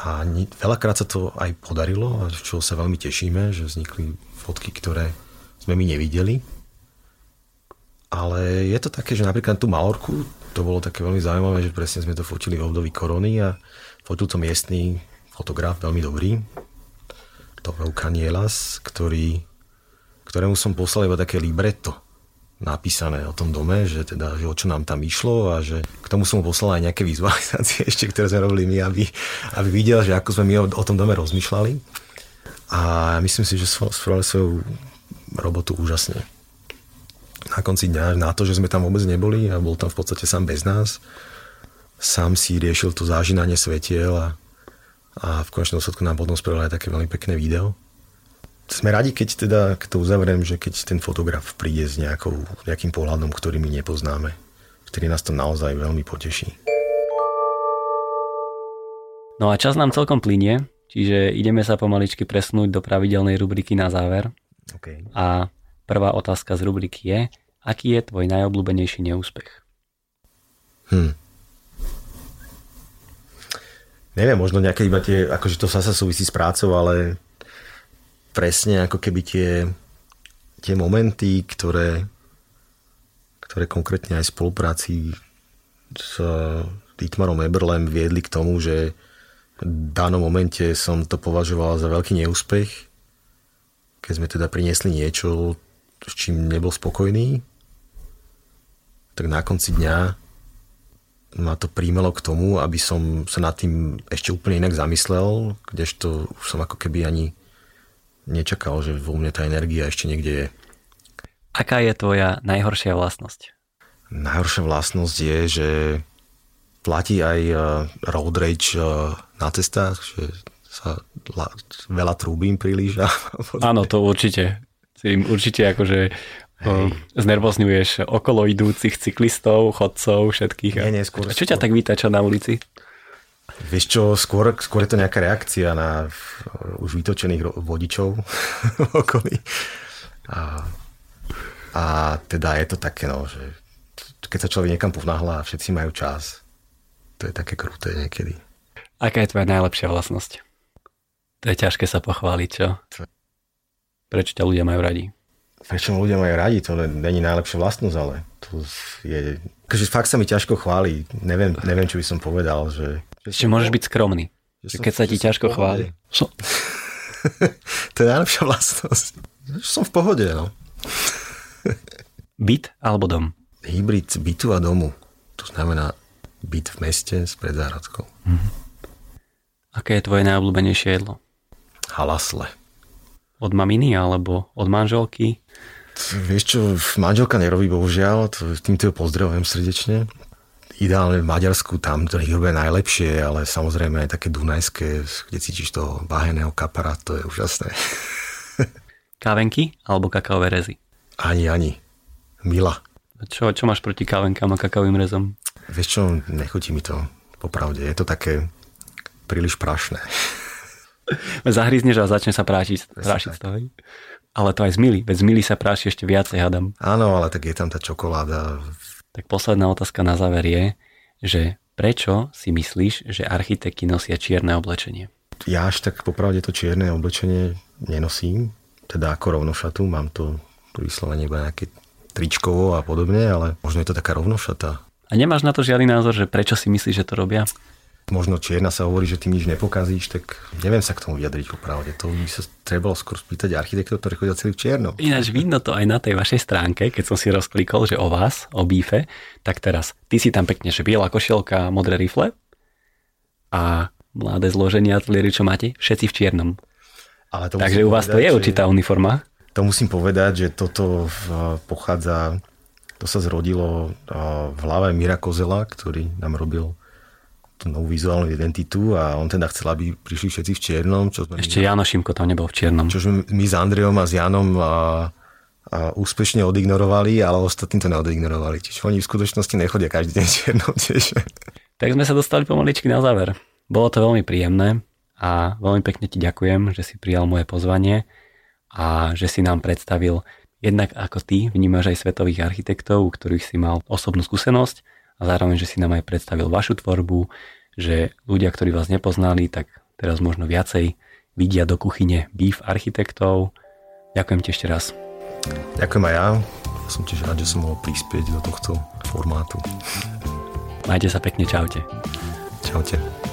A veľakrát sa to aj podarilo, a čo sa veľmi tešíme, že vznikli fotky, ktoré sme my nevideli. Ale je to také, že napríklad tú Malorku, to bolo také veľmi zaujímavé, že presne sme to fotili v období korony a fotil to miestný fotograf, veľmi dobrý, Tovel Kanielas, ktorý, ktorému som poslal iba také libretto napísané o tom dome, že teda, že o čo nám tam išlo a že k tomu som mu poslal aj nejaké vizualizácie ešte, ktoré sme robili my, aby, aby videl, že ako sme my o, o tom dome rozmýšľali. A myslím si, že spravili svoju robotu úžasne. Na konci dňa, na to, že sme tam vôbec neboli a bol tam v podstate sám bez nás, sám si riešil to zážinanie svetiel a, a v konečnom dôsledku nám potom spravili aj také veľmi pekné video sme radi, keď teda, keď to uzavriem, že keď ten fotograf príde s nejakou, nejakým pohľadom, ktorý my nepoznáme, ktorý nás to naozaj veľmi poteší.
No a čas nám celkom plinie, čiže ideme sa pomaličky presnúť do pravidelnej rubriky na záver.
Okay.
A prvá otázka z rubriky je, aký je tvoj najobľúbenejší neúspech?
Hm. Neviem, možno nejaké iba tie, akože to sa súvisí s prácou, ale presne ako keby tie, tie momenty, ktoré, ktoré konkrétne aj v spolupráci s Dietmarom Eberlem viedli k tomu, že v danom momente som to považoval za veľký neúspech, keď sme teda priniesli niečo, s čím nebol spokojný, tak na konci dňa ma to príjmelo k tomu, aby som sa nad tým ešte úplne inak zamyslel, kdežto už som ako keby ani nečakal, že vo mne tá energia ešte niekde je.
Aká je tvoja najhoršia vlastnosť?
Najhoršia vlastnosť je, že platí aj uh, road rage uh, na cestách, že sa la, veľa trúbim príliš. A
Áno, to určite. Si určite akože Hej. znervozňuješ okolo idúcich cyklistov, chodcov, všetkých.
Nie, nie, skôr,
a čo skôr. ťa tak vytača na ulici?
Vieš čo, skôr, skôr je to nejaká reakcia na už vytočených vodičov v okolí. A, a teda je to také, no, že keď sa človek niekam povnáhla a všetci majú čas, to je také kruté niekedy.
Aká je tvoja najlepšia vlastnosť? To je ťažké sa pochváliť, čo? Prečo ťa ľudia majú radi?
Prečo ľudia majú radi? To není najlepšia vlastnosť, ale to je... Takže fakt sa mi ťažko chváli. Neviem, neviem, čo by som povedal, že
že môžeš byť skromný. Že som, keď sa ti ťažko chváli. So...
to je najlepšia vlastnosť. Že som v pohode, no.
byt alebo dom?
Hybrid bytu a domu. To znamená byt v meste s predzárodkou. Mm-hmm.
Aké je tvoje najobľúbenejšie jedlo?
Halasle.
Od maminy alebo od manželky?
Vieš čo, manželka nerobí, bohužiaľ, to, týmto ju pozdravujem srdečne ideálne v Maďarsku, tam to ich robia najlepšie, ale samozrejme aj také dunajské, kde cítiš toho baheného kapara, to je úžasné.
Kávenky alebo kakaové rezy?
Ani, ani. Mila.
Čo, čo máš proti kávenkám a kakaovým rezom?
Vieš čo, nechutí mi to, popravde. Je to také príliš prašné.
Zahryzneš a začne sa práčiť, prášiť z toho. Ale to aj z Mili, veď z sa práši ešte viacej, hadam.
Áno, ale tak je tam tá čokoláda.
Tak posledná otázka na záver je, že prečo si myslíš, že architekti nosia čierne oblečenie?
Ja až tak popravde to čierne oblečenie nenosím, teda ako rovnošatu, mám to vyslovene iba nejaké tričkovo a podobne, ale možno je to taká rovnošata.
A nemáš na to žiadny názor, že prečo si myslíš, že to robia?
Možno čierna sa hovorí, že tým nič nepokazíš, tak neviem sa k tomu vyjadriť popravde. To by sa trebalo skôr spýtať architektov, ktorí chodia celý v čiernom.
Ináč vidno to aj na tej vašej stránke, keď som si rozklikol, že o vás, o bífe, tak teraz ty si tam pekne, že biela košielka, modré rifle a mladé zloženie ateliéry, čo máte, všetci v čiernom. Ale to Takže u vás povedať, to je určitá uniforma.
To musím povedať, že toto pochádza, to sa zrodilo v hlave Mira Kozela, ktorý nám robil tú novú vizuálnu identitu a on teda chcel, aby prišli všetci v čiernom. Čo
sme Ešte my, Jano Šimko tam nebol v čiernom.
Čo sme my s Andreom a s Janom a, a úspešne odignorovali, ale ostatní to neodignorovali. Čiže oni v skutočnosti nechodia každý deň v čiernom tiež.
Tak sme sa dostali pomaličky na záver. Bolo to veľmi príjemné a veľmi pekne ti ďakujem, že si prijal moje pozvanie a že si nám predstavil jednak ako ty vnímaš aj svetových architektov, u ktorých si mal osobnú skúsenosť a zároveň, že si nám aj predstavil vašu tvorbu, že ľudia, ktorí vás nepoznali, tak teraz možno viacej vidia do kuchyne býv architektov. Ďakujem ti ešte raz.
Ďakujem aj ja. Som tiež rád, že som mohol prispieť do tohto formátu.
Majte sa pekne, čaute.
Čaute.